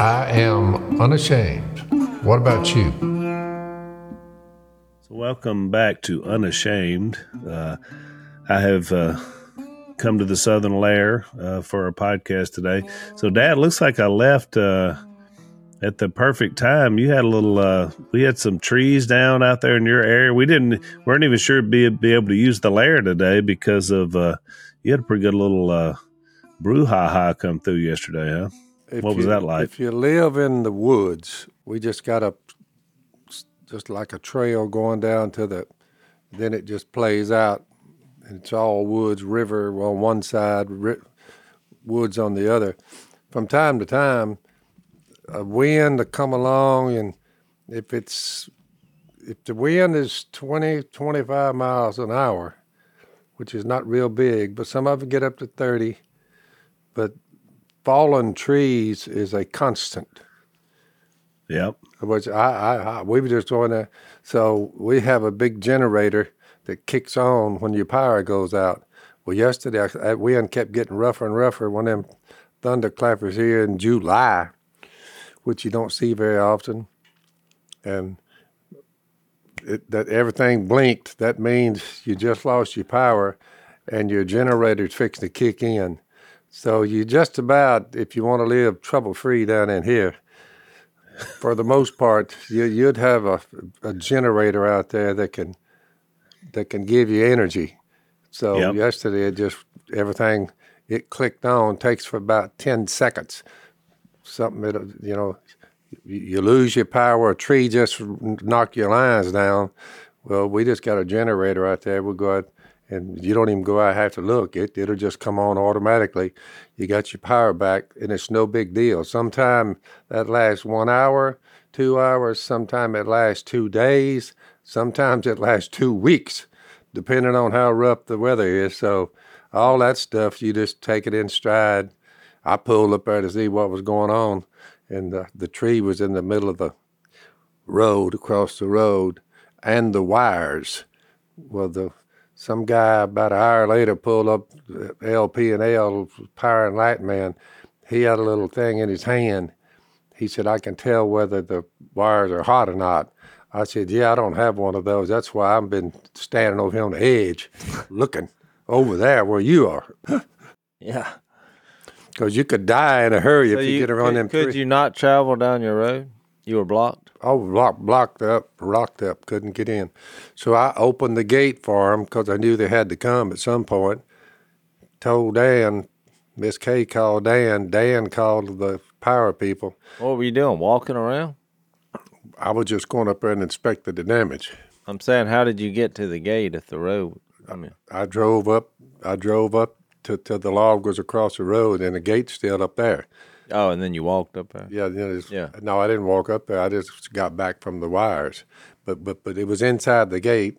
I am unashamed. What about you? So, welcome back to Unashamed. Uh, I have uh, come to the Southern Lair uh, for our podcast today. So, Dad, looks like I left uh, at the perfect time. You had a little. Uh, we had some trees down out there in your area. We didn't weren't even sure be be able to use the lair today because of uh, you had a pretty good little uh, brouhaha come through yesterday, huh? If What was you- that like? If you live in the woods, we just got a just like a trail going down to the. Then it just plays out, and it's all woods, river on one side, ri- woods on the other. From time to time, a wind to come along, and if it's if the wind is 20, 25 miles an hour, which is not real big, but some of them get up to 30. But fallen trees is a constant, Yep. which I, I, I we were just doing that. So we have a big generator that kicks on when your power goes out. Well, yesterday I, wind kept getting rougher and rougher. One of them thunderclappers here in July, which you don't see very often, and it, that everything blinked. That means you just lost your power, and your generator's fixing to kick in. So you just about, if you want to live trouble free down in here, for the most part, you, you'd have a, a generator out there that can that can give you energy. So Yep. yesterday, it just everything it clicked on takes for about ten seconds. Something that you know, you, you lose your power. A tree just knock your lines down. Well, we just got a generator out there. We'll go out and you don't even go out have to look. It it'll just come on automatically. You got your power back, and it's no big deal. Sometime that lasts one hour, two hours. Sometime it lasts two days. Sometimes it lasts two weeks, depending on how rough the weather is. So all that stuff, you just take it in stride. I pulled up there to see what was going on, and the, the tree was in the middle of the road across the road, and the wires. Well, the some guy about an hour later pulled up LP and L Power and Light Man. He had a little thing in his hand. He said, "I can tell whether the wires are hot or not." I said, "Yeah, I don't have one of those. That's why I've been standing over here on the edge, looking over there where you are, Yeah. because you could die in a hurry So if you, get around could, them could you not travel down your road? You were blocked. I was blocked, blocked up, locked up, couldn't get in. So I opened the gate for them because I knew they had to come at some point. Told Dan, Miss Kay called Dan. Dan called the power people. What were you doing? Walking around? I was just going up there and inspected the damage. I'm saying, how did you get to the gate if the road? I mean, I drove up. I drove up to, to the log was across the road, and the gate's still up there. Oh, and then you walked up there. Yeah, you know, it's- Yeah. No, I didn't walk up there. I just got back from the wires, but but but it was inside the gate.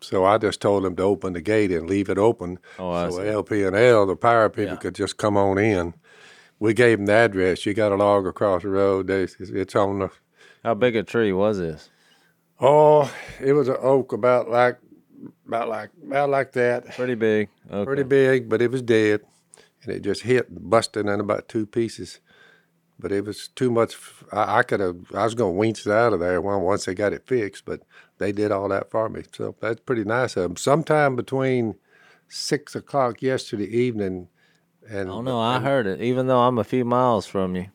So I just told them to open the gate and leave it open, Oh, I so see. LP and L, the power people, Yeah. could just come on in. We gave them the address. You got a log across the road. They, it's on the. How big a tree was this? Oh, it was an oak about like about like about like that. Pretty big. Okay. pretty big, but it was dead, and it just hit, and busted in about two pieces. But it was too much. I could have. I was going to winch it out of there when, once they got it fixed, but they did all that for me. So that's pretty nice of them. Sometime between six o'clock yesterday evening, and Oh no, I heard it. Even though I'm a few miles from you,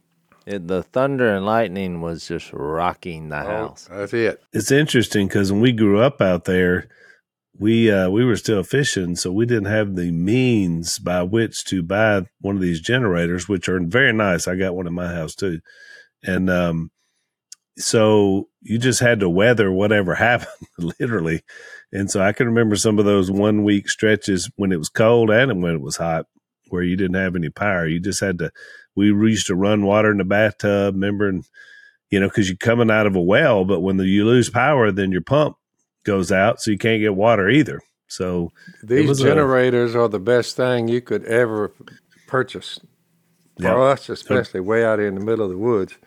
it, the thunder and lightning was just rocking the oh, house. that's it. It's interesting because when we grew up out there, we uh, we were still fishing, so we didn't have the means by which to buy one of these generators, which are very nice. I got one in my house too, and um, so you just had to weather whatever happened, literally. And so I can remember some of those one week stretches when it was cold and when it was hot, where you didn't have any power. You just had to. We used to run water in the bathtub, remember, and you know, because you're coming out of a well, but when the, you lose power, then your pump goes out, so you can't get water either. So These was a- generators are the best thing you could ever purchase. For Yeah. us, especially way out in the middle of the woods.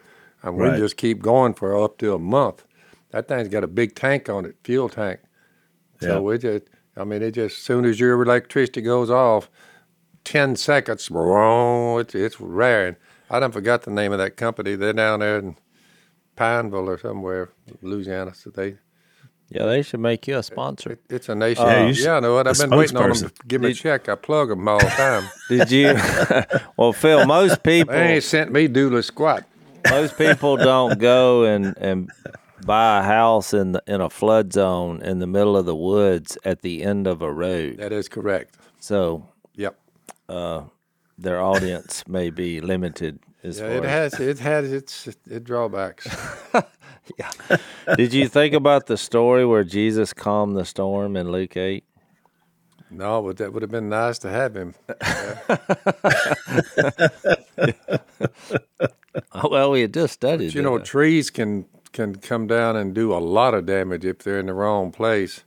And we Right. just keep going for up to a month. That thing's got a big tank on it, fuel tank. So Yeah. we just, I mean, it just, as soon as your electricity goes off, ten seconds. Whoa, it's it's raring. I don't forgot the name of that company. They're down there in Pineville or somewhere, Louisiana. So they Yeah, they should make you a sponsor. it, it's a nation. Yeah, yeah, you I know what. I've been waiting on them to give me a check. I plug them all the time. Did you? well, Phil, most people they ain't sent me doodle squat. most people don't go and and buy a house in the, in a flood zone in the middle of the woods at the end of a road. That is correct. So Yep. Uh, their audience may be limited as Yeah, far it as has it has its it drawbacks. yeah. Did you think about the story where Jesus calmed the storm in Luke 8? no, but that would have been nice to have him. Well, we had just studied. You know, it. trees can can come down and do a lot of damage if they're in the wrong place.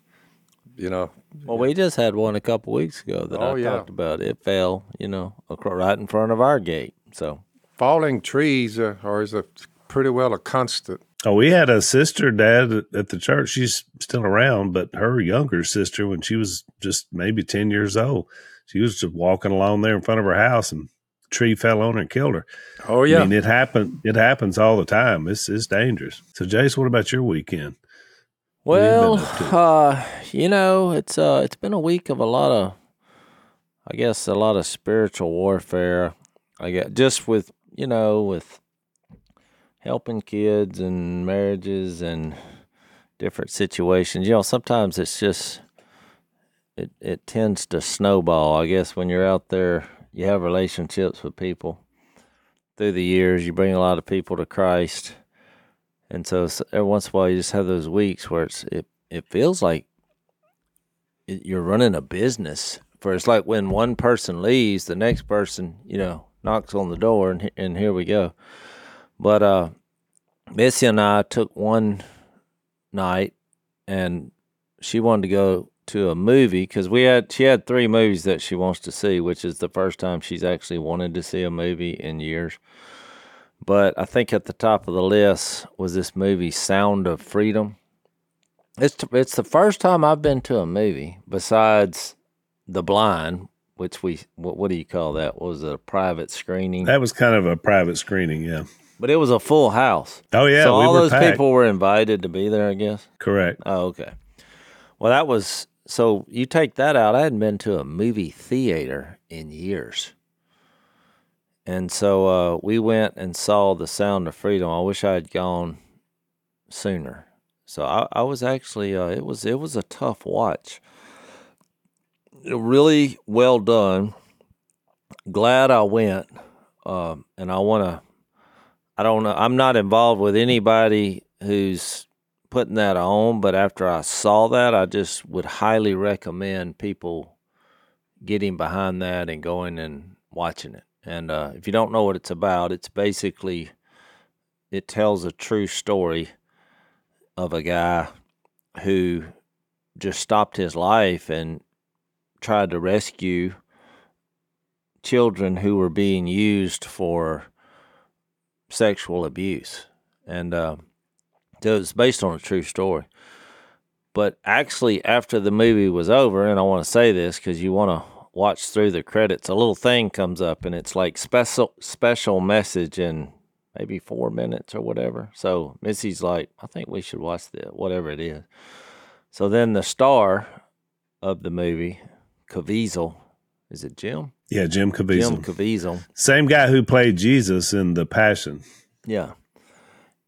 You know, well, we just had one a couple weeks ago that Oh, I yeah. talked about. It fell, you know, right in front of our gate. So, falling trees are, are is a pretty well a constant. Oh, we had a sister, dad, at- at the church. She's still around, but her younger sister, when she was just maybe 10 years old, she was just walking along there in front of her house and a tree fell on her and killed her. Oh yeah, I mean, it happened. It happens all the time. It's it's dangerous. So, Jase, what about your weekend? What you well, uh, you know, it's uh, it's been a week of a lot of, I guess, a lot of spiritual warfare. I guess just with you know with helping kids and marriages and different situations. You know, sometimes it's just it it tends to snowball. I guess when you're out there, you have relationships with people through the years. You bring a lot of people to Christ, and so every once in a while you just have those weeks where it's it it feels like you're running a business. For it's like when one person leaves, the next person you know knocks on the door, and and here we go. But uh, Missy and I took one night, and she wanted to go to a movie because we had she had three movies that she wants to see, which is the first time she's actually wanted to see a movie in years. But I think at the top of the list was this movie, Sound of Freedom. It's it's the first time I've been to a movie besides The Blind, which we what, what do you call that? What was it a private screening? That was kind of a private screening. Yeah. but it was a full house. Oh, yeah. so we all those packed. people were invited to be there, I guess. Correct. Oh, okay. Well, that was so. You take that out. I hadn't been to a movie theater in years, and so uh, we went and saw The Sound of Freedom. I wish I had gone sooner. So I, I was actually. Uh, it was. It was a tough watch. Really well done. Glad I went, um, and I want to. I don't know. I'm not involved with anybody who's putting that on, but after I saw that, I just would highly recommend people getting behind that and going and watching it. And uh, if you don't know what it's about, it's basically it tells a true story of a guy who just stopped his life and tried to rescue children who were being used for sexual abuse. And uh, so it's based on a true story. But actually, after the movie was over, and I want to say this because you want to watch through the credits, a little thing comes up, and it's like special special message in maybe four minutes or whatever. So Missy's like, I think we should watch the whatever it is. So then the star of the movie, Caviezel, is it Jim? Yeah, Jim Jim Caviezel. Caviezel. Same guy who played Jesus in The Passion. Yeah.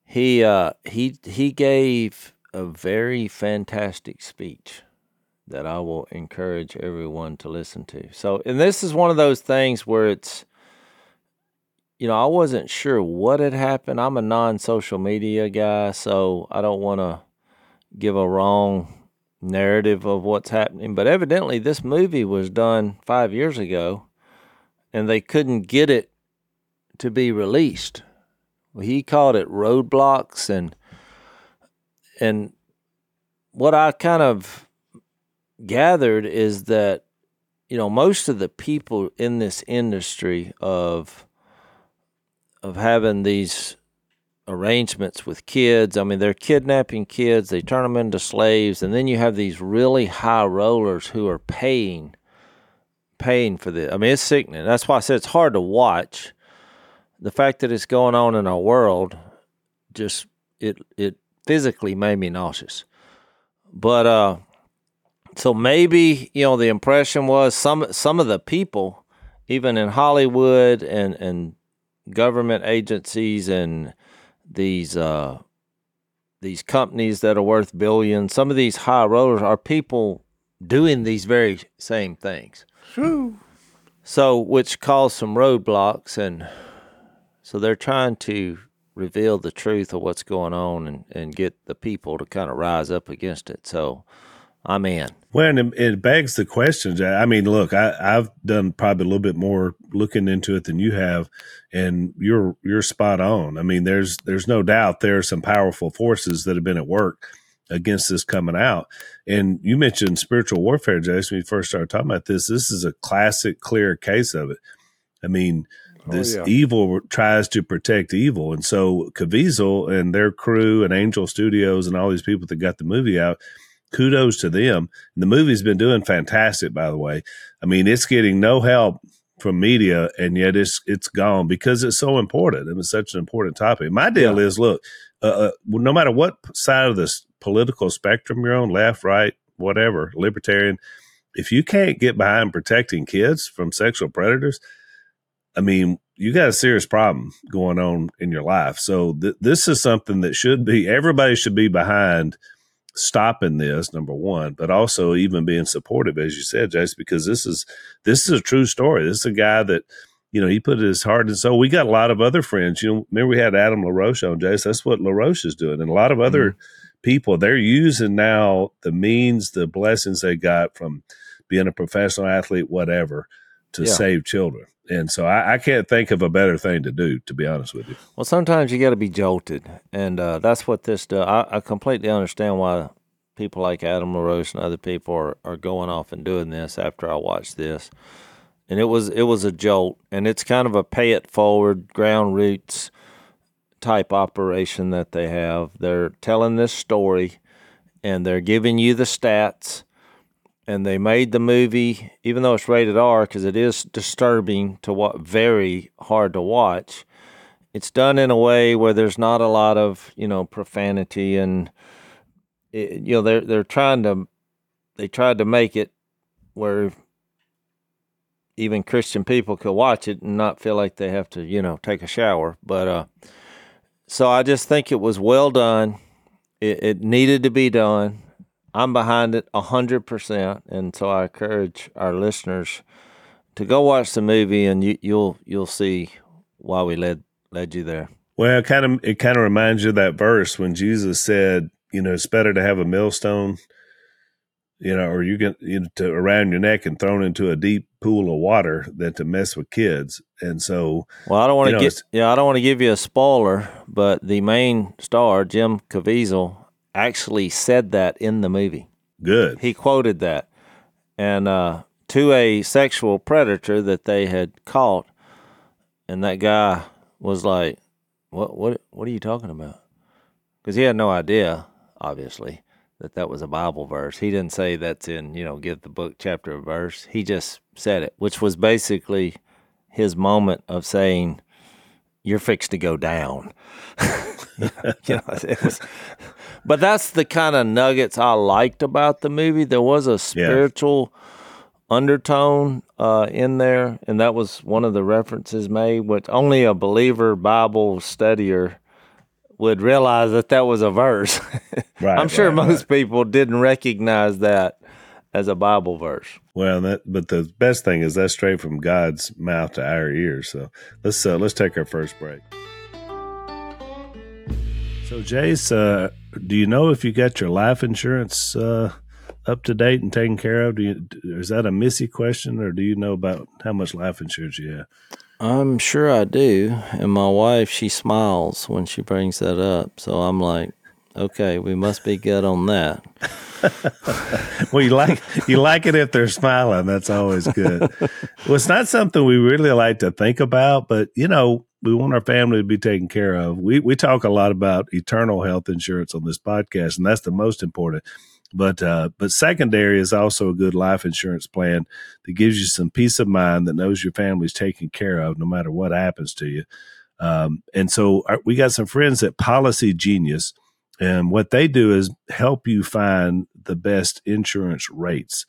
He uh he he gave a very fantastic speech that I will encourage everyone to listen to. So and this is one of those things where it's you know, I wasn't sure what had happened. I'm a non-social media guy, so I don't want to give a wrong narrative of what's happening, but evidently this movie was done 5 years ago and they couldn't get it to be released. He called it roadblocks and and what I kind of gathered is that you know most of the people in this industry of of having these arrangements with kids I mean they're kidnapping kids they turn them into slaves and then you have these really high rollers who are paying paying for this. I mean, it's sickening. That's why I said it's hard to watch. The fact that it's going on in our world, just it it physically made me nauseous. But uh, so maybe you know the impression was some some of the people, even in Hollywood and and government agencies and these uh, these companies that are worth billions, some of these high rollers are people doing these very same things. True. So, which caused some roadblocks, and so they're trying to reveal the truth of what's going on and, and get the people to kind of rise up against it. So, I'm in. Well, and it, it begs the question. I mean, look, I, I've done probably a little bit more looking into it than you have, and you're you're spot on. I mean, there's there's no doubt there are some powerful forces that have been at work against this coming out. And you mentioned spiritual warfare, Jason. When you first started talking about this, this is a classic, clear case of it. I mean, oh, this yeah. evil tries to protect evil, and so Caviezel and their crew and Angel Studios and all these people that got the movie out kudos to them. The movie's been doing fantastic, by the way. I mean, it's getting no help from media, and yet it's it's gone because it's so important. and it's such an important topic. My deal is, look, uh, uh, no matter what side of this political spectrum you're on, left, right, whatever, libertarian, if you can't get behind protecting kids from sexual predators, I mean, you got a serious problem going on in your life. So th- this is something that should be everybody should be behind stopping this number one but also even being supportive as you said jason because this is this is a true story. This is a guy that you know he put his heart and soul. We got a lot of other friends. You know remember we had adam laroche on jason? That's what laroche is doing. And a lot of other mm-hmm. people they're using now the means the blessings they got from being a professional athlete whatever to Yeah. save children and so I, I can't think of a better thing to do to be honest with you Well, sometimes you got to be jolted, and uh, that's what this does. I, I completely understand why people like Adam LaRoche and other people are, are going off and doing this after I watched this. And it was it was a jolt, and it's kind of a pay it forward, ground roots type operation that they have. They're telling this story, and they're giving you the stats. And they made the movie, even though it's rated R, because it is disturbing to what very hard to watch. It's done in a way where there's not a lot of you know profanity and it, you know they're they're trying to they tried to make it where even Christian people could watch it and not feel like they have to you know take a shower. But uh so I just think it was well done. It, it needed to be done I'm behind it a hundred percent and so I encourage our listeners to go watch the movie and you, you'll you'll see why we led led you there. Well, it kind of it kind of reminds you of that verse when Jesus said, you know, it's better to have a millstone, you know, or you get you know, to around your neck and thrown into a deep pool of water than to mess with kids. And so, Well, I don't want You to know, get yeah, I don't want to give you a spoiler, but the main star Jim Caviezel actually said that in the movie. good. He quoted that, and uh, to a sexual predator that they had caught, and that guy was like, "What? What? What are you talking about?" Because he had no idea, obviously, that that was a Bible verse. He didn't say that's in, you know, give the book chapter or verse. He just said it, which was basically his moment of saying, "You're fixed to go down." you know, it was, but that's the kind of nuggets I liked about the movie. There was a spiritual undertone uh, in there, and that was one of the references made, which only a believer Bible studier would realize that that was a verse. Right, I'm sure right, most people didn't recognize that as a Bible verse. Well, that but the best thing is that's straight from God's mouth to our ears. So let's uh, let's take our first break. So, Jase, uh, do you know if you got your life insurance uh, up to date and taken care of? Do you, is that a Missy question, or do you know about how much life insurance you have? I'm sure I do. And my wife, she smiles when she brings that up. So I'm like, okay, we must be good on that. Well, you like you like it if they're smiling. That's always good. well, it's not something we really like to think about, but you know, we want our family to be taken care of. We we talk a lot about eternal health insurance on this podcast, and that's the most important. But uh, but secondary is also a good life insurance plan that gives you some peace of mind that knows your family's taken care of no matter what happens to you. Um, and so our, we got some friends at Policy Genius, and what they do is help you find the best insurance rates.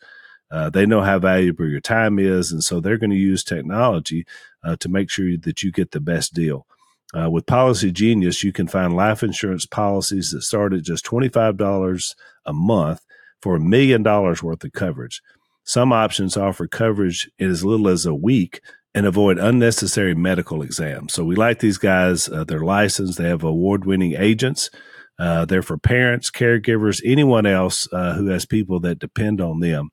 Uh, they know how valuable your time is, and so they're going to use technology uh, to make sure that you get the best deal. Uh, with Policy Genius, you can find life insurance policies that start at just $25 a month for a million dollars worth of coverage. Some options offer coverage in as little as a week and avoid unnecessary medical exams. So we like these guys. Uh, they're licensed, they have award winning agents. Uh, they're for parents, caregivers, anyone else uh, who has people that depend on them.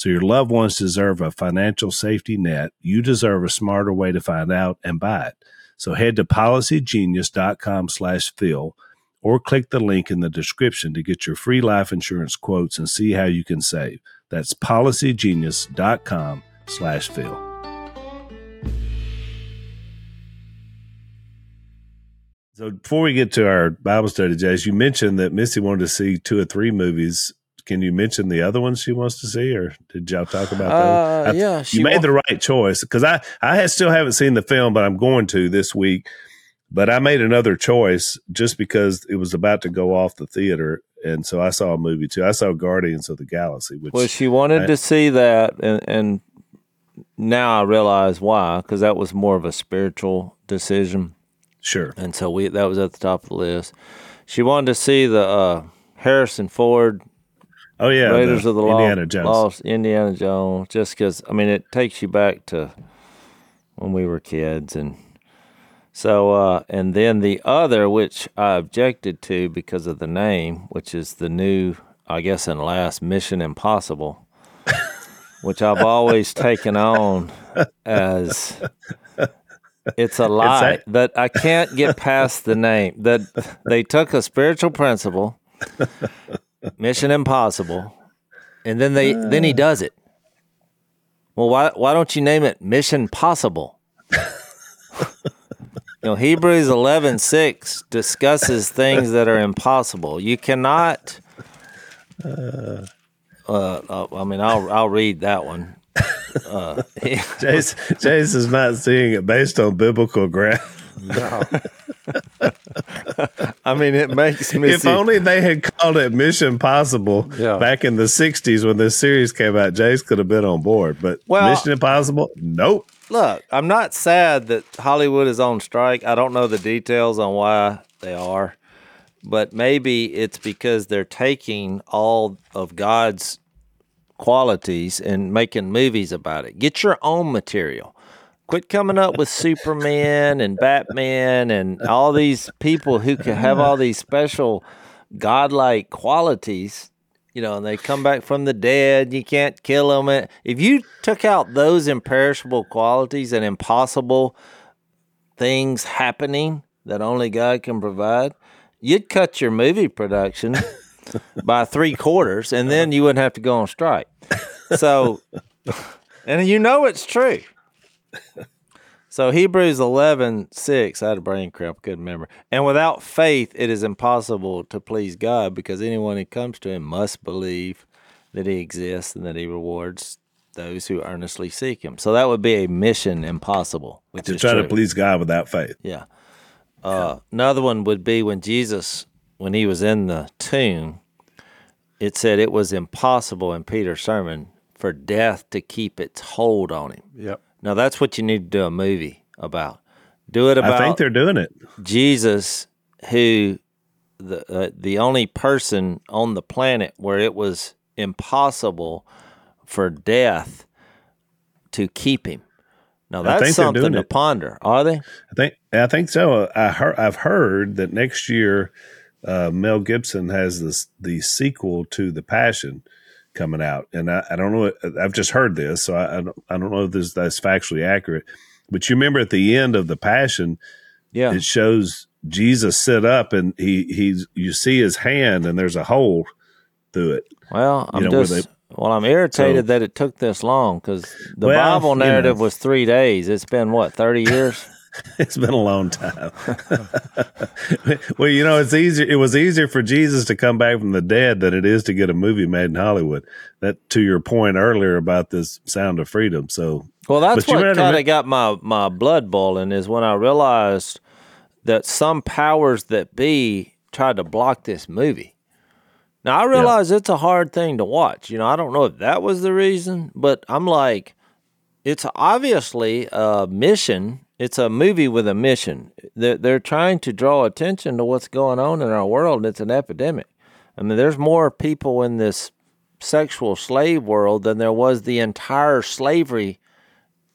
So your loved ones deserve a financial safety net. You deserve a smarter way to find out and buy it. So head to policygenius.com slash Phil or click the link in the description to get your free life insurance quotes and see how you can save. That's policygenius.com slash Phil. So before we get to our Bible study, Jase, you mentioned that Missy wanted to see two or three movies. Can you mention the other ones she wants to see, or did y'all talk about Uh, those? Yeah, she you made wa- the right choice because I I still haven't seen the film, but I'm going to this week. But I made another choice just because it was about to go off the theater, and so I saw a movie too. I saw Guardians of the Galaxy, which Well, she wanted I- to see that, and, and now I realize why, because that was more of a spiritual decision, sure, and so we that was at the top of the list. She wanted to see the uh, Harrison Ford oh yeah, Raiders of the Indiana Jones. Lost Indiana Jones, just because I mean it takes you back to when we were kids, and so uh, and then the other, which I objected to because of the name, which is the new, I guess, and last Mission Impossible, which I've always taken on as. It's a lie that I can't get past the name. That they took a spiritual principle, Mission Impossible, and then they then he does it. Well, why why don't you name it Mission Possible? you know, Hebrews eleven six discusses things that are impossible. You cannot. Uh, uh, I mean, I'll I'll read that one. Uh, Jase, Jase is not seeing it based on biblical ground. No. I mean, it makes me. If only they had called it Mission Possible Yeah. back in the '60s when this series came out, Jase could have been on board. But Well- Mission Impossible, nope. Look, I'm not sad that Hollywood is on strike. I don't know the details on why they are, but maybe it's because they're taking all of God's qualities and making movies about it. Get your own material. Quit coming up with Superman and Batman and all these people who can have all these special godlike qualities you know, and they come back from the dead. You can't kill them. If you took out those imperishable qualities and impossible things happening that only God can provide, you'd cut your movie production by three quarters, and then you wouldn't have to go on strike. So, and you know it's true. So Hebrews eleven six, I had a brain cramp, couldn't remember. And without faith, it is impossible to please God because anyone who comes to Him must believe that He exists and that He rewards those who earnestly seek Him. So that would be a mission impossible, which To is try true. to please God without faith. Yeah. Uh, Another one would be when Jesus, when he was in the tomb, it said it was impossible in Peter's sermon for death to keep its hold on him. Yep. Now that's what you need to do a movie about. Do it about I think they're doing it. Jesus, who the uh, the only person on the planet where it was impossible for death to keep him. Now that's something to it. ponder. Are they? I think I think so. I heard I've heard that next year uh, Mel Gibson has this the sequel to The Passion coming out, and I, I don't know. I've just heard this, so I, I don't I don't know if this that's factually accurate. But you remember at the end of The Passion, Yeah. it shows Jesus sit up, and he he's you see his hand, and there's a hole through it. Well, I'm know, just they- well, I'm irritated So- that it took this long because the Well, Bible you know. narrative was three days. It's been what thirty years. it's been a long time. well, you know, it's easier. It was easier for Jesus to come back from the dead than it is to get a movie made in Hollywood. That to your point earlier about this Sound of Freedom. So, Well, that's what kind re- of got my my blood boiling is when I realized that some powers that be tried to block this movie. Now I realize it's a hard thing to watch. You know, I don't know if that was the reason, but I'm like, it's obviously a mission. It's a movie with a mission. They're, they're trying to draw attention to what's going on in our world. And it's an epidemic. I mean, there's more people in this sexual slave world than there was the entire slavery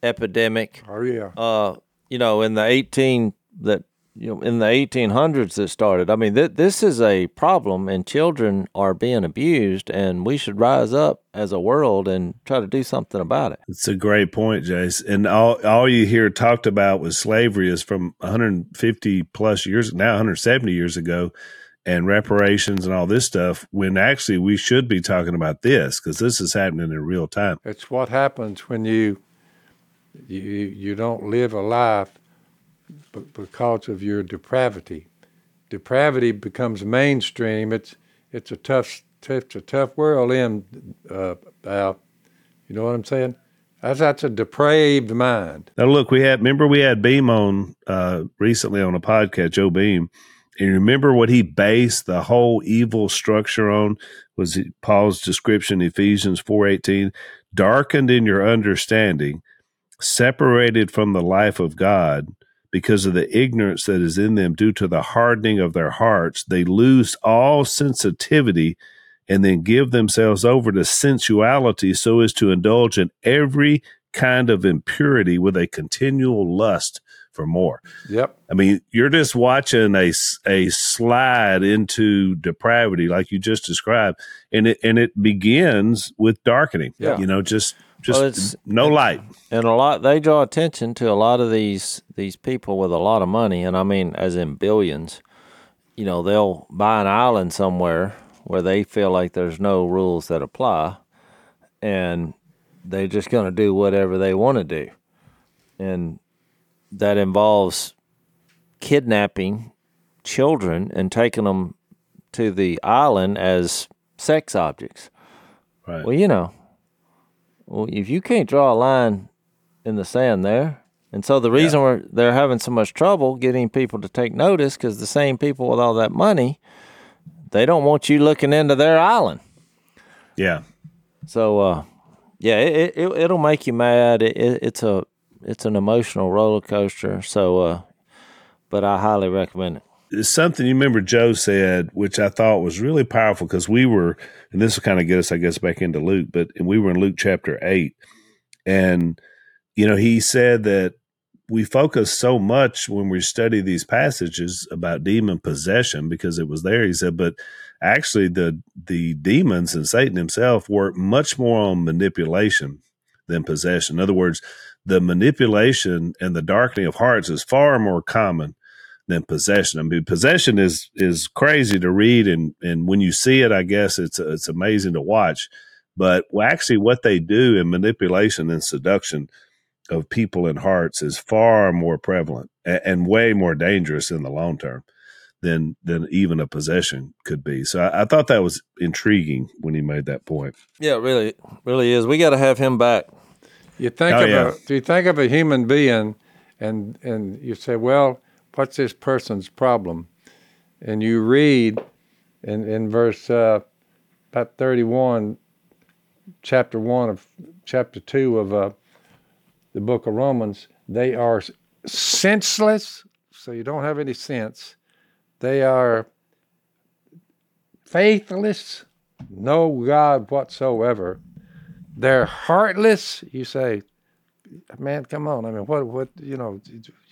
epidemic Oh yeah. uh, you know, in the eighteen that you know in the eighteen hundreds that started. I mean, th- this is a problem, and children are being abused, and we should rise up as a world and try to do something about it. It's a great point, Jase. And all all you hear talked about with slavery is from 150 plus years now, 170 years ago, and reparations and all this stuff. When actually we should be talking about this because this is happening in real time. It's what happens when you you you don't live a life b- because of your depravity. Depravity becomes mainstream. It's it's a tough it's a tough world in uh. You know what I'm saying? That's that's a depraved mind. Now, look, we had remember we had Beam on uh, recently on a podcast, Joe Beam, and remember what he based the whole evil structure on was Paul's description, Ephesians four eighteen, darkened in your understanding, separated from the life of God because of the ignorance that is in them due to the hardening of their hearts. They lose all sensitivity and then give themselves over to sensuality so as to indulge in every kind of impurity with a continual lust for more. Yep. I mean, you're just watching a, a slide into depravity like you just described and it and it begins with darkening. Yeah. You know, just just Well, it's- no light. And a lot they draw attention to a lot of these these people with a lot of money, and I mean as in billions. You know, they'll buy an island somewhere where they feel like there's no rules that apply, and they're just going to do whatever they want to do, and that involves kidnapping children and taking them to the island as sex objects. Right. Well, you know, well, if you can't draw a line in the sand there, and so the reason we're they're having so much trouble getting people to take notice because the same people with all that money, they don't want you looking into their island. Yeah. So, uh, yeah, it, it it'll make you mad. It, it, it's a it's an emotional roller coaster. So, uh, but I highly recommend it. Something you remember Joe said, which I thought was really powerful because we were, and this will kind of get us, I guess, back into Luke, but we were in Luke chapter eight. And, you know, he said that we focus so much when we study these passages about demon possession because it was there. He said, but actually the the demons and Satan himself work much more on manipulation than possession. In other words, the manipulation and the darkening of hearts is far more common than possession. I mean, possession is is crazy to read, and and when you see it, I guess it's it's amazing to watch. But actually, what they do in manipulation and seduction of people and hearts is far more prevalent and, and way more dangerous in the long term than than even a possession could be. So I, I thought that was intriguing when he made that point. Yeah, it really, really is. We got to have him back. You think Oh, of yeah. a you think of a human being, and and you say, well, what's this person's problem? And you read in in verse uh, about thirty one, chapter one of chapter two of uh, the book of Romans. They are senseless, so you don't have any sense. They are faithless, no God whatsoever. They're heartless. You say, man, come on. I mean, what, what, you know,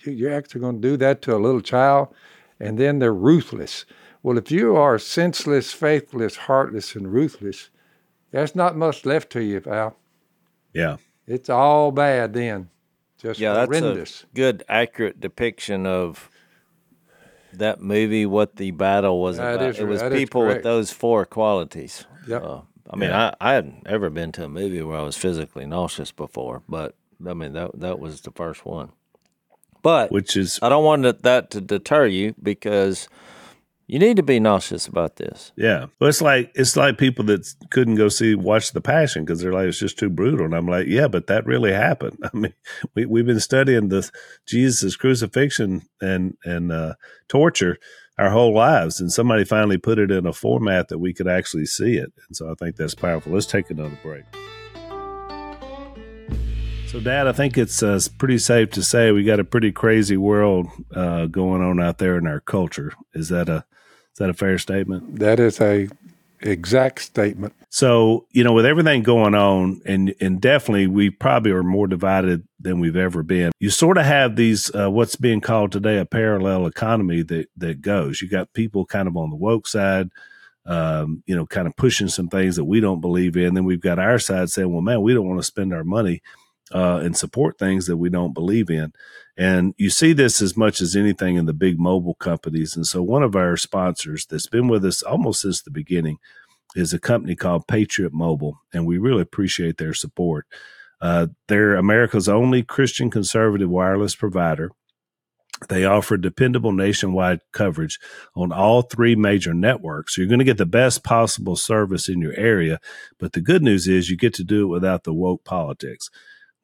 you- you're actually going to do that to a little child? And then they're ruthless. Well, if you are senseless, faithless, heartless, and ruthless, there's not much left to you, Val. Yeah, It's all bad then. Just Yeah, that's a good, accurate depiction of that movie. What the battle was That about. is- it was people with those four qualities. Yep. Uh, I mean, I, I hadn't ever been to a movie where I was physically nauseous before, but I mean that that was the first one. But which is I don't want that to deter you because you need to be nauseous about this. Yeah, well, it's like it's like people that couldn't go see watch the Passion because they're like it's just too brutal. And I'm like, yeah, but that really happened. I mean, we we've been studying the Jesus' crucifixion and and uh, torture our whole lives, and somebody finally put it in a format that we could actually see it. And so I think that's powerful. Let's take another break. So, Dad, I think it's uh, pretty safe to say we got a pretty crazy world uh, going on out there in our culture. Is that a is that a fair statement? That is a exact statement. So, you know, with everything going on, and and definitely we probably are more divided than we've ever been. You sort of have these uh, what's being called today a parallel economy that that goes. You got people kind of on the woke side, um, you know, kind of pushing some things that we don't believe in. Then we've got our side saying, well, man, we don't want to spend our money uh, and support things that we don't believe in. And you see this as much as anything in the big mobile companies. And so, one of our sponsors that's been with us almost since the beginning is a company called Patriot Mobile, and we really appreciate their support. Uh, they're America's only Christian conservative wireless provider. They offer dependable nationwide coverage on all three major networks. So you're going to get the best possible service in your area. But the good news is you get to do it without the woke politics.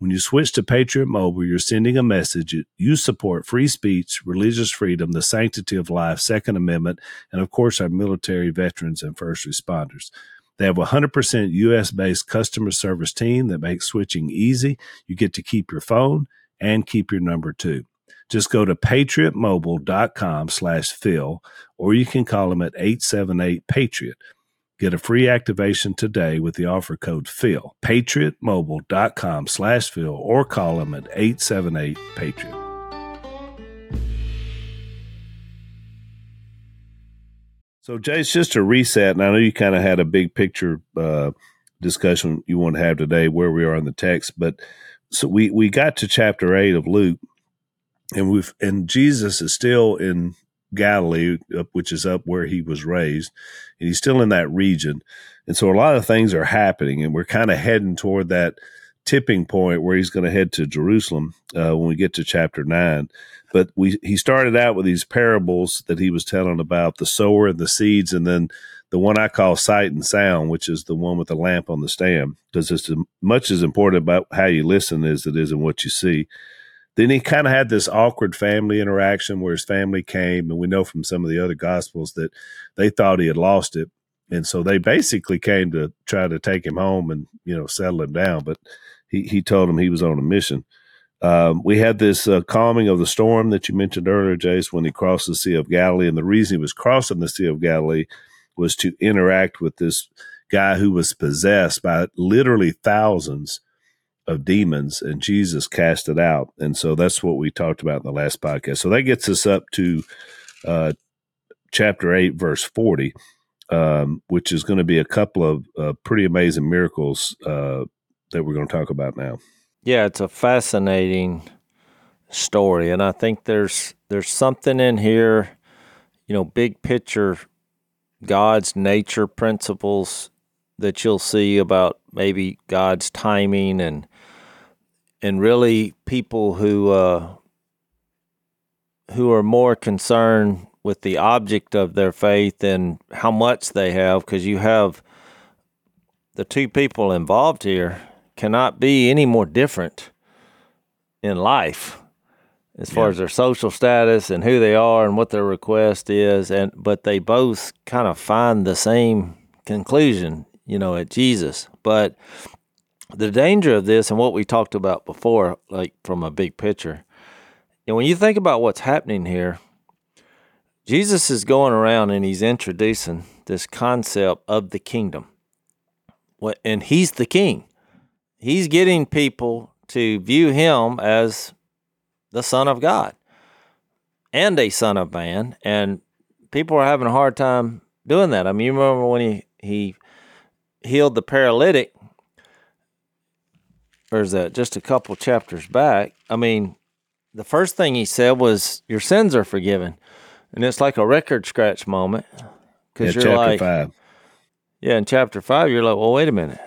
When you switch to Patriot Mobile, you're sending a message. You support free speech, religious freedom, the sanctity of life, Second Amendment, and of course, our military veterans and first responders. They have a 100% US based customer service team that makes switching easy. You get to keep your phone and keep your number too. Just go to patriotmobile.com slash Phil, or you can call them at 878 Patriot. Get a free activation today with the offer code PHIL. PatriotMobile.com slash Phil or call them at 878 Patriot. So, Jase, just a reset, and I know you kind of had a big picture uh, discussion you want to have today where we are in the text, but so we, we got to chapter 8 of Luke, and we've and Jesus is still in Galilee, which is up where he was raised, and he's still in that region. And so a lot of things are happening, and we're kind of heading toward that tipping point where he's going to head to Jerusalem uh, when we get to chapter nine. But we he started out with these parables that he was telling about the sower and the seeds, and then the one I call sight and sound, which is the one with the lamp on the stand, because it's much as important about how you listen as it is in what you see. Then he kind of had this awkward family interaction where his family came, and we know from some of the other gospels that they thought he had lost it, and so they basically came to try to take him home and you know settle him down. But he he told them he was on a mission. Um, we had this uh, calming of the storm that you mentioned earlier, Jase, when he crossed the Sea of Galilee, and the reason he was crossing the Sea of Galilee was to interact with this guy who was possessed by literally thousands of demons and Jesus cast it out. And so that's what we talked about in the last podcast. So that gets us up to uh, chapter 8, verse 40, um, which is going to be a couple of uh, pretty amazing miracles uh, that we're going to talk about now. Yeah, it's a fascinating story. And I think there's there's something in here, you know, big picture God's nature principles that you'll see about maybe God's timing and and really people who uh, who are more concerned with the object of their faith and how much they have, because you have the two people involved here cannot be any more different in life as far yeah. as their social status and who they are and what their request is and but they both kind of find the same conclusion you know at Jesus but the danger of this and what we talked about before, like from a big picture, and when you think about what's happening here, Jesus is going around and he's introducing this concept of the kingdom. What And he's the king. He's getting people to view him as the Son of God and a Son of Man. And people are having a hard time doing that. I mean, you remember when he, he healed the paralytic or is that just a couple chapters back? I mean, the first thing he said was, "Your sins are forgiven," and it's like a record scratch moment because yeah, you're like, five. yeah, in chapter five, you're like, well, wait a minute.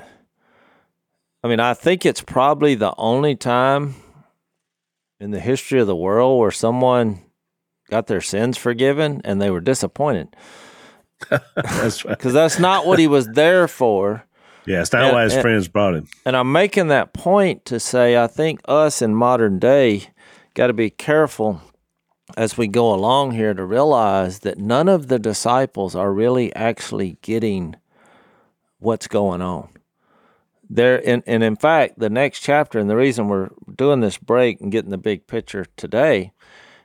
I mean, I think it's probably the only time in the history of the world where someone got their sins forgiven and they were disappointed That's right. because that's not what he was there for. Yeah, it's not And- why his and- friends brought him. And I'm making that point to say I think us in modern day got to be careful as we go along here to realize that none of the disciples are really actually getting what's going on. There and, and in fact, the next chapter and the reason we're doing this break and getting the big picture today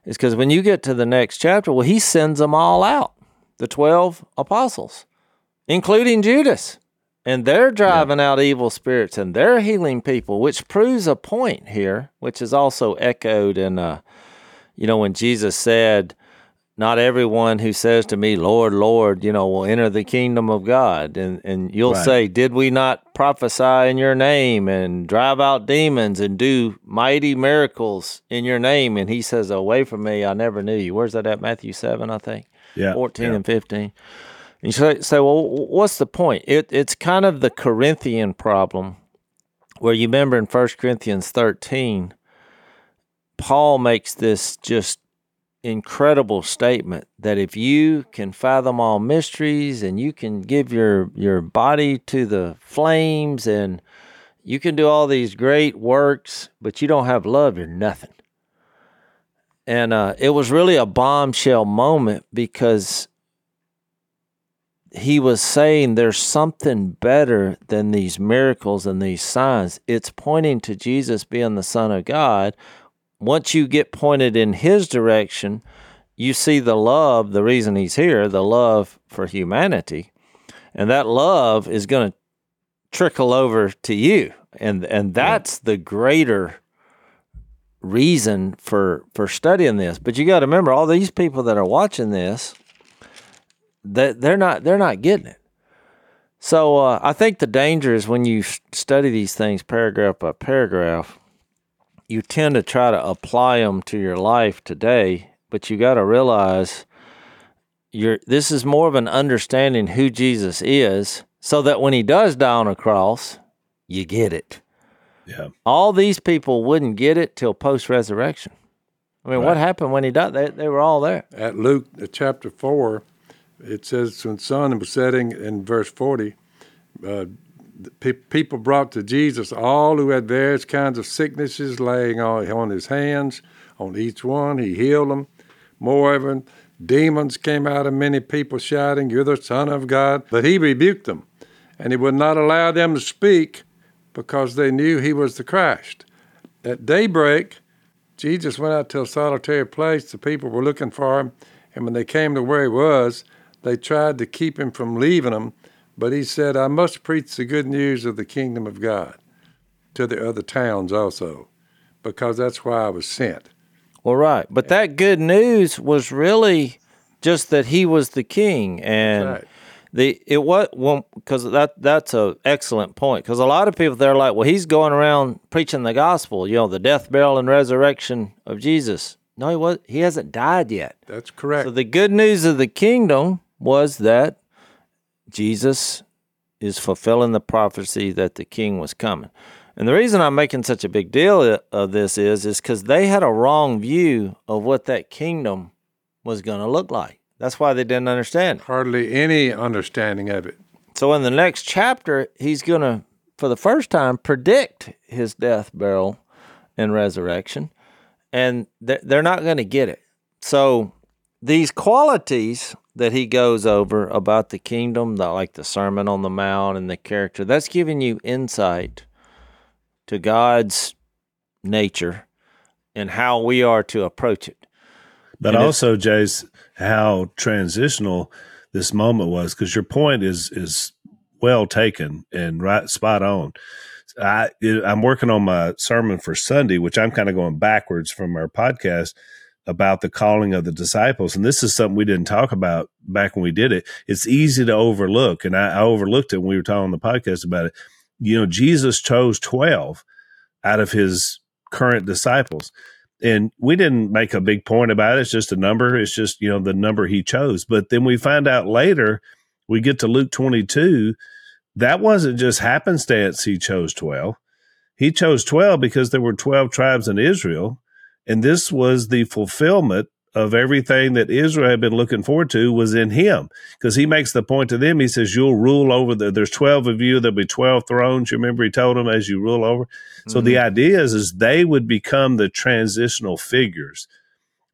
is because when you get to the next chapter, well, he sends them all out, the twelve apostles, including Judas and they're driving out evil spirits and they're healing people, which proves a point here, which is also echoed in, uh, you know, when Jesus said, "Not everyone who says to me, Lord, Lord, you know, will enter the kingdom of God." And and you'll Right. say, "Did we not prophesy in your name and drive out demons and do mighty miracles in your name?" And he says, "Away from me, I never knew you." Where's that at? Matthew seven, I think. Yeah, 14 yeah. and 15. You say, say, well, what's the point? It, it's kind of the Corinthian problem where you remember in 1 Corinthians 13, Paul makes this just incredible statement that if you can fathom all mysteries and you can give your, your body to the flames and you can do all these great works, but you don't have love, you're nothing. And uh, it was really a bombshell moment because he was saying there's something better than these miracles and these signs. It's pointing to Jesus being the Son of God. Once you get pointed in his direction, you see the love, the reason he's here, the love for humanity. And that love is going to trickle over to you. And and that's the greater reason for for studying this. But you got to remember all these people that are watching this that they're not they're not getting it. So uh, I think the danger is when you study these things paragraph by paragraph, you tend to try to apply them to your life today. But you got to realize you're this is more of an understanding who Jesus is, so that when he does die on a cross, you get it. Yeah. All these people wouldn't get it till post resurrection. I mean, what happened when he died? They, they were all there. At Luke uh, chapter 4, it says, when sun was setting in verse 40, uh, pe- people brought to Jesus all who had various kinds of sicknesses laying on, on his hands, on each one. He healed them. Moreover, demons came out of many people shouting, You're the Son of God. But he rebuked them, and he would not allow them to speak because they knew he was the Christ. At daybreak, Jesus went out to a solitary place. The people were looking for him, and when they came to where he was, they tried to keep him from leaving them. But he said, I must preach the good news of the kingdom of God to the other towns also, because that's why I was sent. Well, right. But that good news was really just that he was the king, and right. the it was well because that that's a excellent point. Because a lot of people they're like, well, he's going around preaching the gospel, you know, the death, burial, and resurrection of Jesus. No, he was. He hasn't died yet. That's correct. So the good news of the kingdom was that Jesus is fulfilling the prophecy that the king was coming. And the reason I'm making such a big deal of this is is cuz they had a wrong view of what that kingdom was going to look like. That's why they didn't understand it. Hardly any understanding of it. So in the next chapter, he's going to for the first time predict his death, burial, and resurrection. And they're they're not going to get it. So these qualities that he goes over about the kingdom, the, like the Sermon on the Mount and the character, that's giving you insight to God's nature and how we are to approach it. But And also, Jase, how transitional this moment was, because your point is is well taken and right spot on. I I'm working on my sermon for Sunday, which I'm kind of going backwards from our podcast about the calling of the disciples, and this is something we didn't talk about back when we did it. It's easy to overlook, and I, I overlooked it when we were talking on the podcast about it. You know, Jesus chose twelve out of his current disciples and we didn't make a big point about it. It's just a number. It's just, you know, the number he chose. But then we find out later, we get to Luke 22, that wasn't just happenstance he chose 12. He chose 12 because there were 12 tribes in Israel. And this was the fulfillment of everything that Israel had been looking forward to was in him. Because he makes the point to them, he says, You'll rule over the there's 12 of you, there'll be 12 thrones. You remember he told them as you rule over. Mm-hmm. So the mm-hmm. idea is, is they would become the transitional figures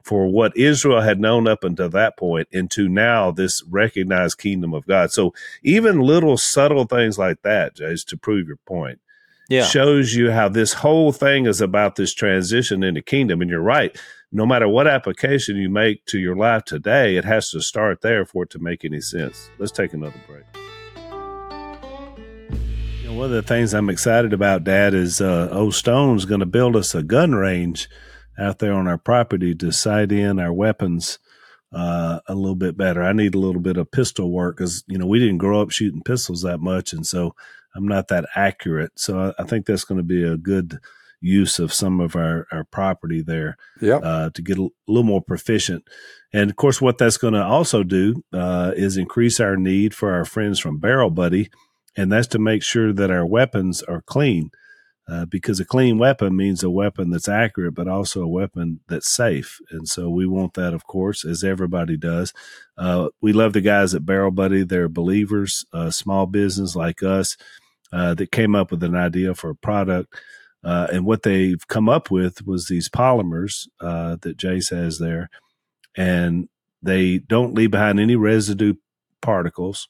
for what Israel had known up until that point into now this recognized kingdom of God. So even little subtle things like that, Jase, to prove your point, yeah. shows you how this whole thing is about this transition into kingdom. And you're right. No matter what application you make to your life today, it has to start there for it to make any sense. Let's take another break. You know, one of the things I'm excited about, Dad, is uh, Old Stone's going to build us a gun range out there on our property to sight in our weapons uh, a little bit better. I need a little bit of pistol work because you know we didn't grow up shooting pistols that much, and so I'm not that accurate. So I, I think that's going to be a good use of some of our, our property there yep. uh, to get a little more proficient. And of course, what that's going to also do uh, is increase our need for our friends from Barrel Buddy, and that's to make sure that our weapons are clean uh, because a clean weapon means a weapon that's accurate, but also a weapon that's safe. And so we want that, of course, as everybody does. Uh, we love the guys at Barrel Buddy. They're believers, uh, small business like us, uh, that came up with an idea for a product. Uh, and what they've come up with was these polymers uh, that Jase has there. And they don't leave behind any residue particles.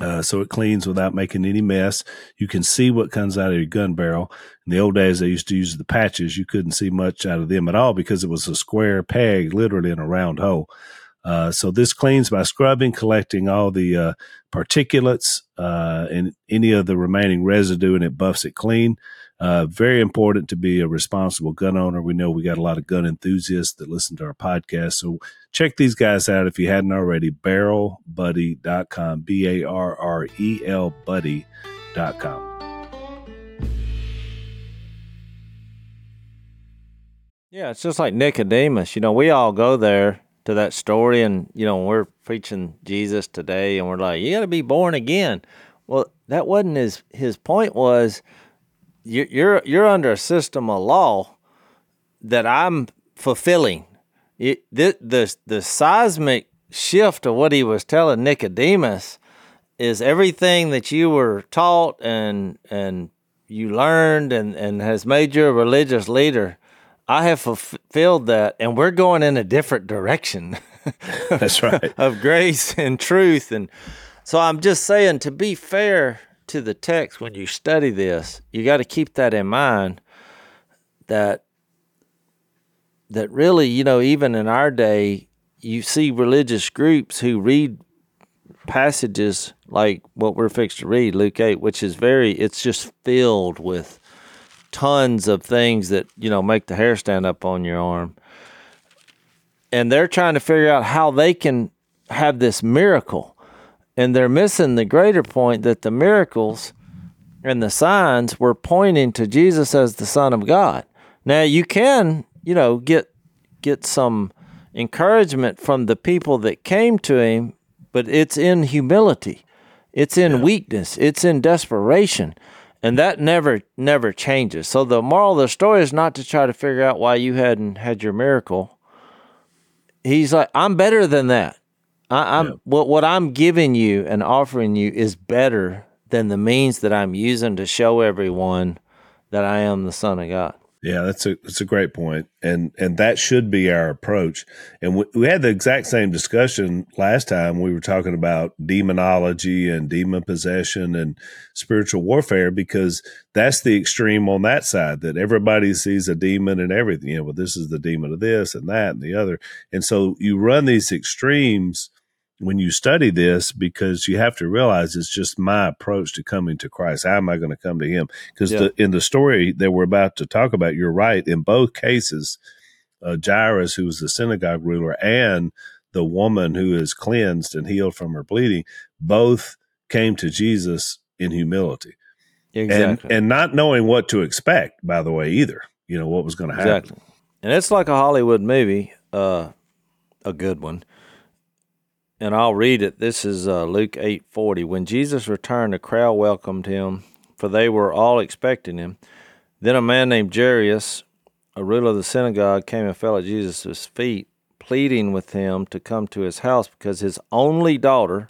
Uh, so it cleans without making any mess. You can see what comes out of your gun barrel. In the old days, they used to use the patches. You couldn't see much out of them at all because it was a square peg, literally in a round hole. Uh, so this cleans by scrubbing, collecting all the uh, particulates uh, and any of the remaining residue, and it buffs it clean. Uh, very important to be a responsible gun owner. We know we got a lot of gun enthusiasts that listen to our podcast. So check these guys out if you hadn't already. Barrelbuddy.com, B A R R E L buddy.com. Yeah, it's just like Nicodemus. You know, we all go there to that story, and, you know, we're preaching Jesus today, and we're like, you got to be born again. Well, that wasn't his, his point was, you're you're under a system of law that I'm fulfilling. It, the, the the seismic shift of what he was telling Nicodemus is everything that you were taught and and you learned and, and has made you a religious leader. I have fulfilled that, and we're going in a different direction. That's right. of grace and truth, and so I'm just saying to be fair to the text when you study this, you got to keep that in mind that that really, you know, even in our day, you see religious groups who read passages like what we're fixed to read, Luke 8, which is very it's just filled with tons of things that, you know, make the hair stand up on your arm. And they're trying to figure out how they can have this miracle and they're missing the greater point that the miracles and the signs were pointing to Jesus as the Son of God. Now you can, you know, get get some encouragement from the people that came to him, but it's in humility. It's in yeah. weakness. It's in desperation. And that never never changes. So the moral of the story is not to try to figure out why you hadn't had your miracle. He's like, I'm better than that. I, am yeah. what what I'm giving you and offering you is better than the means that I'm using to show everyone that I am the Son of God. Yeah, that's a that's a great point, and and that should be our approach. And we, we had the exact same discussion last time. We were talking about demonology and demon possession and spiritual warfare because that's the extreme on that side. That everybody sees a demon and everything. You know, well, this is the demon of this and that and the other. And so you run these extremes when you study this because you have to realize it's just my approach to coming to Christ. How am I going to come to Him? Because yeah. in the story that we're about to talk about, you're right. In both cases, uh, Jairus, who was the synagogue ruler, and the woman who is cleansed and healed from her bleeding, both came to Jesus in humility. Exactly. And, and not knowing what to expect, by the way, either. You know, what was going to happen. Exactly. And it's like a Hollywood movie, uh, a good one and I'll read it. This is uh, Luke 8:40. When Jesus returned, the crowd welcomed him, for they were all expecting him. Then a man named Jairus, a ruler of the synagogue, came and fell at Jesus' feet, pleading with him to come to his house because his only daughter,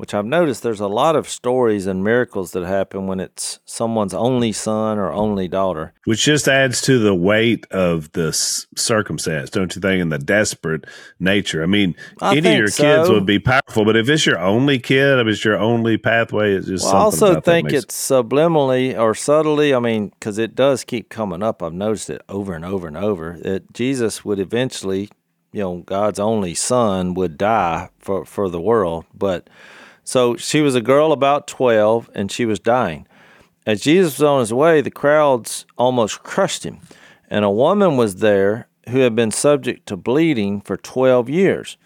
which I've noticed there's a lot of stories and miracles that happen when it's someone's only son or only daughter. Which just adds to the weight of the s- circumstance, don't you think? And the desperate nature. I mean, I any of think your kids would be powerful, but if it's your only kid, if it's your only pathway, it's just Well, I also think makes- it's subliminally or subtly. I mean, because it does keep coming up. I've noticed it over and over and over that Jesus would eventually, you know, God's only son would die for, for the world. But so she was a girl about 12 and she was dying. As Jesus was on his way, the crowds almost crushed him. And a woman was there who had been subject to bleeding for 12 years,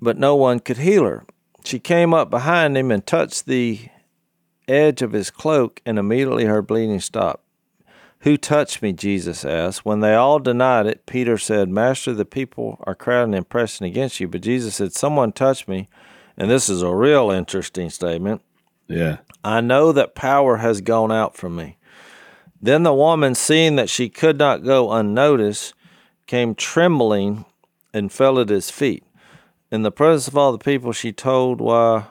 but no one could heal her. She came up behind him and touched the edge of his cloak, and immediately her bleeding stopped. Who touched me? Jesus asked. When they all denied it, Peter said, Master, the people are crowding and pressing against you. But Jesus said, Someone touched me. And this is a real interesting statement. yeah. I know that power has gone out from me. Then the woman, seeing that she could not go unnoticed, came trembling and fell at his feet. In the presence of all the people, she told why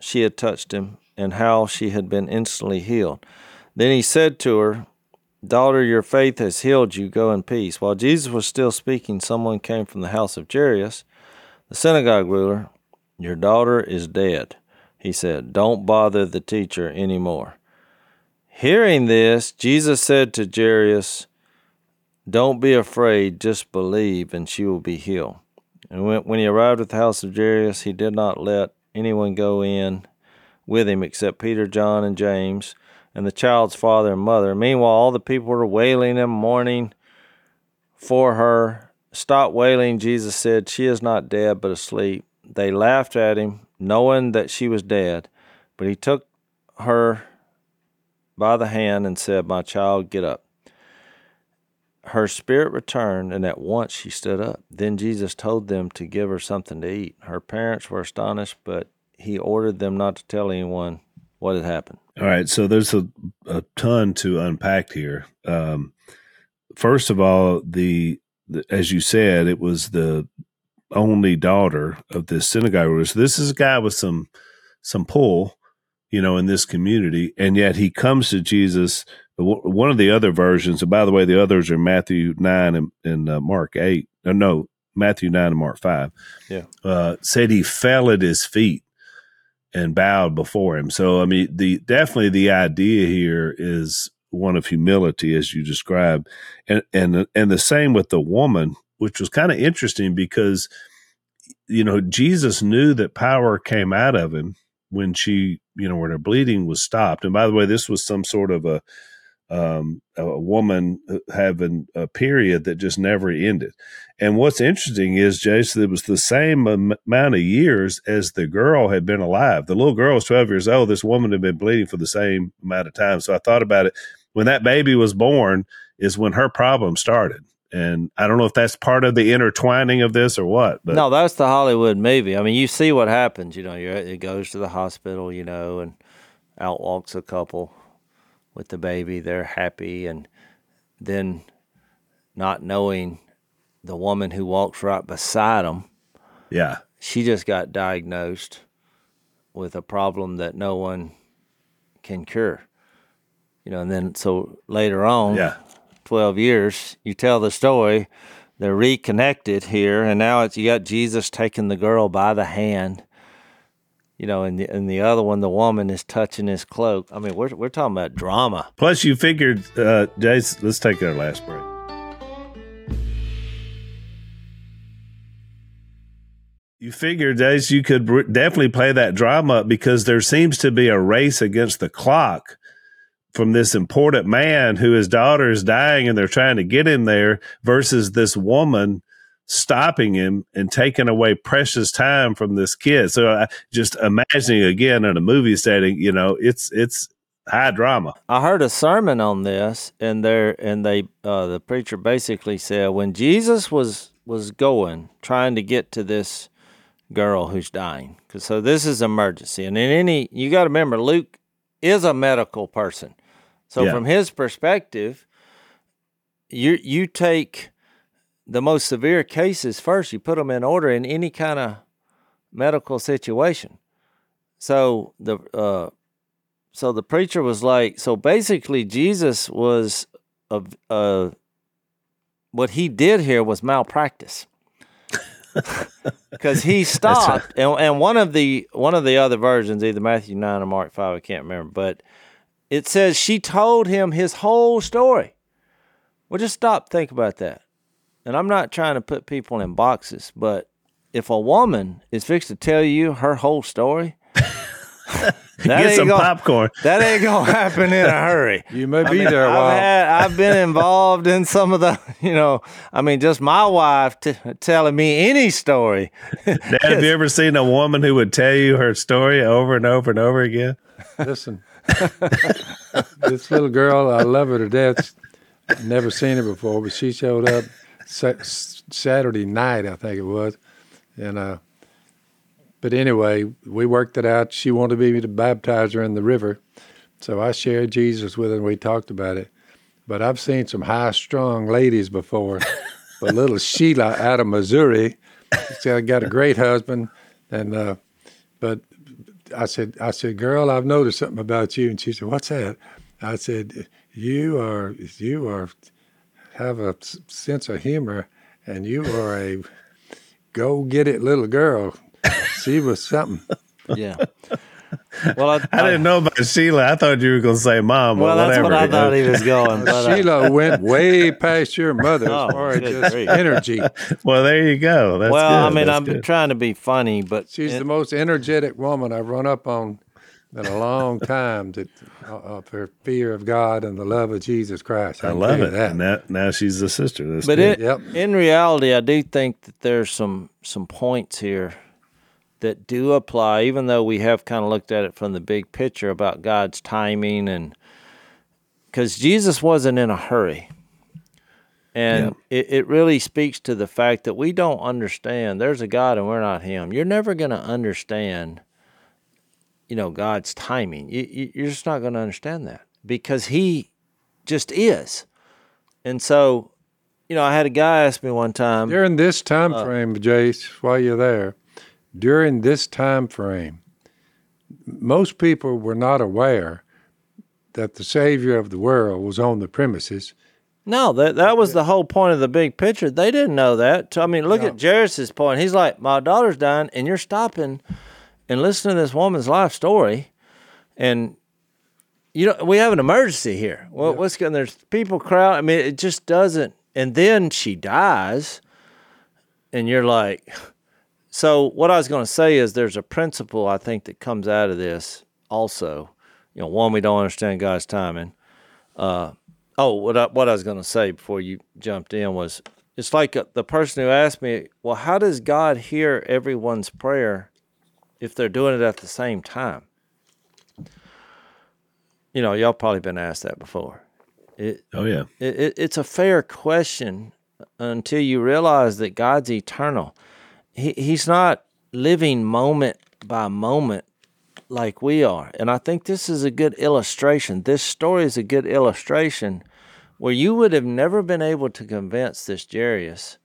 she had touched him and how she had been instantly healed. Then he said to her, Daughter, your faith has healed you. Go in peace. While Jesus was still speaking, someone came from the house of Jairus, the synagogue ruler. Your daughter is dead, he said. Don't bother the teacher anymore. Hearing this, Jesus said to Jairus, Don't be afraid, just believe, and she will be healed. And when, he arrived at the house of Jairus, he did not let anyone go in with him except Peter, John, and James, and the child's father and mother. Meanwhile, all the people were wailing and mourning for her. Stop wailing, Jesus said. She is not dead, but asleep. They laughed at him, knowing that she was dead. But he took her by the hand and said, My child, get up. Her spirit returned, and at once she stood up. Then Jesus told them to give her something to eat. Her parents were astonished, but he ordered them not to tell anyone what had happened. All right, so there's a, a ton to unpack here. Um, first of all, the, the as you said, it was the only daughter of this synagogue ruler. So this is a guy with some some pull, you know, in this community, and yet he comes to Jesus. One of the other versions, and by the way, the others are Matthew nine and, and uh, Mark eight. No, no, Matthew nine and Mark five. Yeah. uh, said he fell at his feet and bowed before him. So I mean, the definitely the idea here is one of humility, as you described, and and and the same with the woman, which was kind of interesting because you know Jesus knew that power came out of him when she, you know, when her bleeding was stopped. And by the way, this was some sort of a um, a woman having a period that just never ended. And what's interesting is, Jason, it was the same amount of years as the girl had been alive. The little girl was 12 years old. This woman had been bleeding for the same amount of time. So I thought about it. When that baby was born, is when her problem started. And I don't know if that's part of the intertwining of this or what. But no, that's the Hollywood movie. I mean, you see what happens. You know, you're, it goes to the hospital, you know, and out walks a couple with the baby. They're happy, and then not knowing the woman who walks right beside them, yeah, she just got diagnosed with a problem that no one can cure. You know, and then so later on, yeah. 12 years, you tell the story, they're reconnected here, and now it's you got Jesus taking the girl by the hand, you know, and the, and the other one, the woman is touching his cloak. I mean, we're, we're talking about drama. Plus, you figured, uh, Jase, let's take our last break. You figured, Jase, you could definitely play that drama because there seems to be a race against the clock from this important man who his daughter is dying and they're trying to get him there versus this woman stopping him and taking away precious time from this kid. So I just imagining again in a movie setting, you know, it's it's high drama. I heard a sermon on this, and there and they uh, the preacher basically said when Jesus was was going trying to get to this girl who's dying, because so this is emergency, and in any you got to remember Luke is a medical person, so Yeah. from his perspective, you you take the most severe cases first. You put them in order in any kind of medical situation. So the uh, so the preacher was like, so basically Jesus was of uh, what he did here was malpractice because he stopped and, and one of the one of the other versions either matthew 9 or mark 5 i can't remember but it says she told him his whole story well just stop think about that and i'm not trying to put people in boxes but if a woman is fixed to tell you her whole story that Get ain't some gonna- popcorn. that ain't gonna happen in a hurry You may I be mean, there a I've while. had, I've been involved in some of the, you know, I mean, just my wife t- telling me any story. Dad, have you ever seen a woman who would tell you her story over and over and over again? Listen, this little girl, I love her to death. Never seen her before, but she showed up sa- Saturday night, I think it was, and uh, but anyway, we worked it out. She wanted me to baptize her in the river, so I shared Jesus with her, and we talked about it. But I've seen some high-strung ladies before. but little Sheila out of Missouri, she got a great husband, and uh, but I said, I said, girl, I've noticed something about you. And she said, what's that? I said, you are, you are, have a sense of humor and you are a go get it little girl. She was something. Yeah. Well, I, I didn't know about Sheila. I thought you were going to say mom. Well, but that's what whatever. I thought he was going. But, uh, Sheila went way past your mother Oh, as far as just energy. Well, there you go. That's well, good. I mean, That's I'm good. trying to be funny, but She's it- the most energetic woman I've run up on in a long time that, uh, of her fear of God and the love of Jesus Christ. I can love it. That. Now, now she's a sister. That's but good. it, Yep. in reality, I do think that there's some some points here that do apply, even though we have kind of looked at it from the big picture about God's timing and because Jesus wasn't in a hurry. And it, it really speaks to the fact that we don't understand. There's a God and we're not Him. You're never going to understand, you know, God's timing. You, you, you're just not going to understand that because He just is. And so, you know, I had a guy ask me one time. During this time uh, frame, Jase, while you're there, during this time frame, most people were not aware that the Savior of the world was on the premises. No, that that was the whole point of the big picture. They didn't know that. I mean, look at Jairus's point. He's like, "My daughter's dying, and you're stopping and listening to this woman's life story, and you know we have an emergency here. Well, what's going? There's people crowd. I mean, it just doesn't. And then she dies, and you're like, so what I was going to say is there's a principle I think that comes out of this also. You know, one we don't understand God's timing. Uh, oh, what I, what I was going to say before you jumped in was it's like uh the person who asked me, well, how does God hear everyone's prayer if they're doing it at the same time? You know, y'all probably been asked that before. It, Oh, yeah. it, it, it's a fair question until you realize that God's eternal. He, he's not living moment by moment like we are. And I think this is a good illustration. This story is a good illustration where you would have never been able to convince this Jairus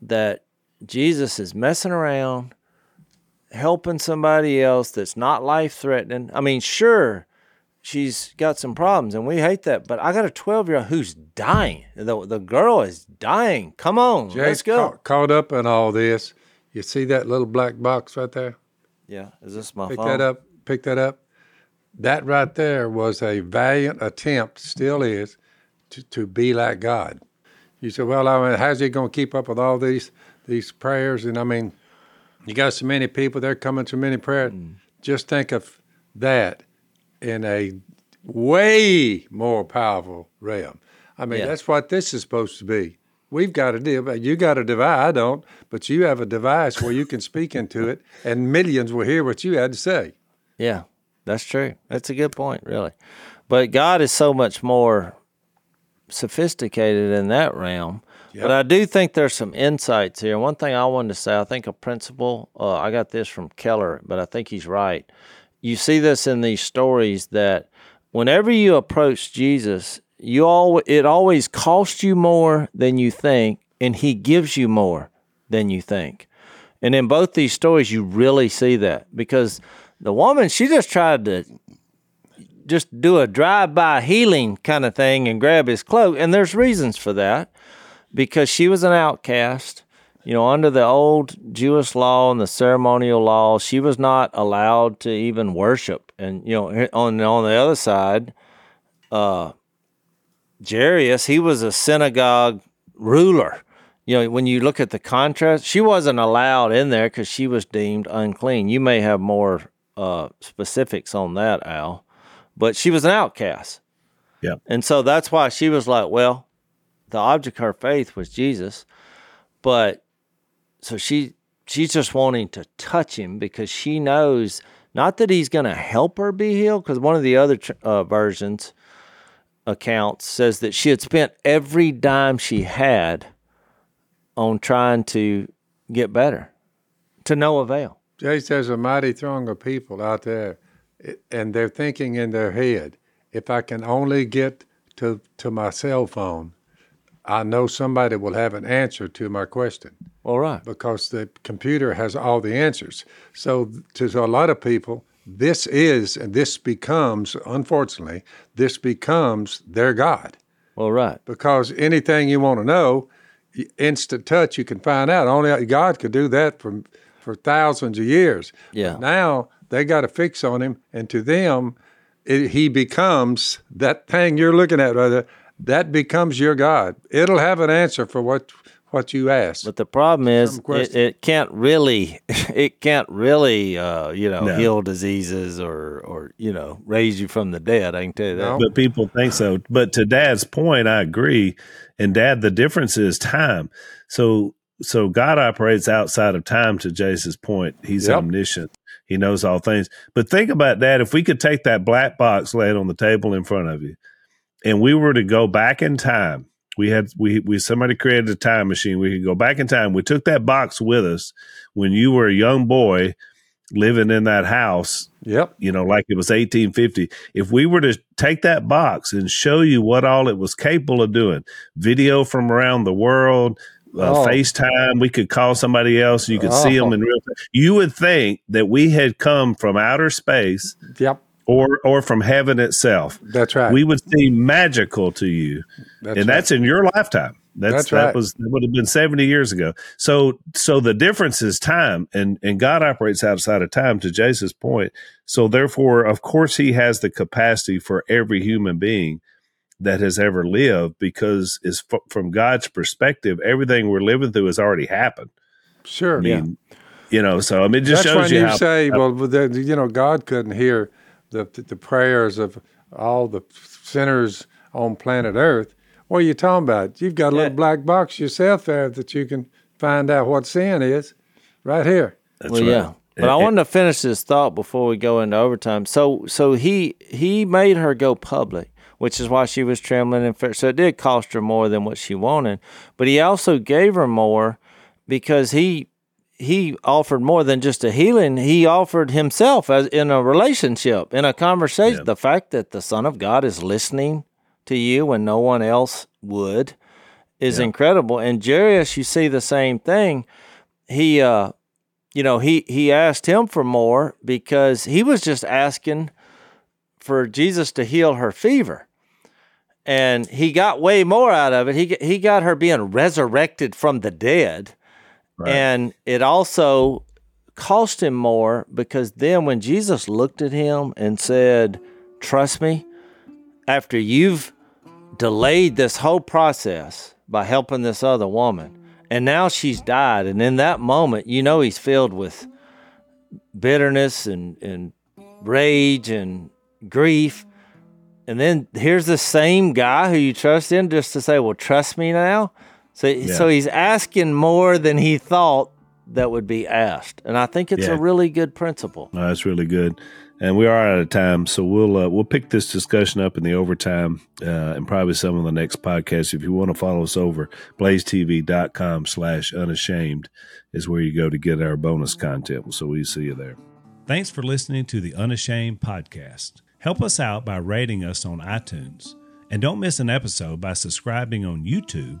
that Jesus is messing around, helping somebody else that's not life threatening. I mean, sure, she's got some problems and we hate that, but I got a 12 year old who's dying. The, the girl is dying. Come on, let's go. ca- caught up in all this. You see that little black box right there? yeah, is this my Pick phone? that up. Pick that up. That right there was a valiant attempt, still is, to, to be like God. You said, well, I mean, how's he going to keep up with all these these prayers? And I mean, you got so many people, they're coming so many prayers. Mm. Just think of that in a way more powerful realm. I mean, Yeah. that's what this is supposed to be. We've got a deal. You got a device. I don't, but you have a device where you can speak into it, and millions will hear what you had to say. Yeah, that's true. That's a good point, really. But God is so much more sophisticated in that realm. But I do think there's some insights here. One thing I wanted to say, I think a principle, uh, I got this from Keller, but I think he's right. You see this in these stories that whenever you approach Jesus, you all it always costs you more than you think, and he gives you more than you think. And in both these stories, you really see that because the woman she just tried to just do a drive-by healing kind of thing and grab his cloak, and there's reasons for that because she was an outcast. You know, under the old Jewish law and the ceremonial law, she was not allowed to even worship. And you know, on on the other side, uh, Jairus, he was a synagogue ruler. You know, when you look at the contrast, she wasn't allowed in there because she was deemed unclean. You may have more uh, specifics on that, Al, but she was an outcast. Yeah. And so that's why she was like, well, the object of her faith was Jesus, but so she she's just wanting to touch him because she knows not that he's going to help her be healed because one of the other uh, versions accounts says that she had spent every dime she had on trying to get better to no avail. Jase, there's a mighty throng of people out there, and they're thinking in their head, if I can only get to, to my cell phone, I know somebody will have an answer to my question. All right. Because the computer has all the answers. So, to a lot of people, this is and this becomes, unfortunately, this becomes their God. All right. Because anything you want to know, instant touch, you can find out. Only uh, God could do that for for thousands of years. Yeah. But now they got a fix on him, and to them, it, he becomes that thing you're looking at, brother. That becomes your God. It'll have an answer for what what you ask. But the problem is, it, it, can't really, it can't really, uh, you know, no. heal diseases or, or you know, raise you from the dead. I can tell you that. No. But people think so. But to Dad's point, I agree. And Dad, the difference is time. So, so God operates outside of time. To Jase's point, He's yep. omniscient. He knows all things. But think about that. If we could take that black box laid on the table in front of you, and we were to go back in time we had we we somebody created a time machine. We could go back in time. We took that box with us when you were a young boy living in that house. Yep. You know, like it was 1850. If we were to take that box and show you what all it was capable of doing, video from around the world, uh, oh. FaceTime, we could call somebody else, you could oh. see them in real time. You would think that we had come from outer space. Yep or or from heaven itself. That's right. We would seem magical to you, that's and right. that's in your lifetime. That's, that's that right. was that would have been seventy years ago. So so the difference is time, and and God operates outside of time. To Jase's point, so therefore, of course, He has the capacity for every human being that has ever lived, because is f- from God's perspective, everything we're living through has already happened. Sure. I mean, yeah. You know, so I mean, it just that's shows when you, you say, how, well, you know, God couldn't hear the, the prayers of all the sinners on planet Earth. What are you talking about? You've got a little black box yourself there that you can find out what sin is right here. That's well, right. yeah. But I wanted to finish this thought before we go into overtime. So, so he he made her go public, which is why she was trembling and fear. So it did cost her more than what she wanted, but he also gave her more because he he offered more than just a healing. He offered himself as in a relationship, in a conversation. Yeah. The fact that the Son of God is listening to you when no one else would is yeah. incredible. And Jairus, you see the same thing. He, uh, you know, he he asked him for more because he was just asking for Jesus to heal her fever. And he got way more out of it. He he got her being resurrected from the dead And it also cost him more because then when Jesus looked at him and said, Trust me, after you've delayed this whole process by helping this other woman, and now she's died, and in that moment, you know he's filled with bitterness and, and rage and grief. And then here's the same guy who you trust in just to say, Well, trust me now. So, yeah. so he's asking more than he thought that would be asked, and I think it's yeah. a really good principle. No, that's really good. And we are out of time, so we'll uh, we'll pick this discussion up in the overtime uh, and probably some of the next podcasts. If you want to follow us over, blazetv.com slash unashamed is where you go to get our bonus content. So we see you there. Thanks for listening to the Unashamed podcast. Help us out by rating us on iTunes And don't miss an episode by subscribing on YouTube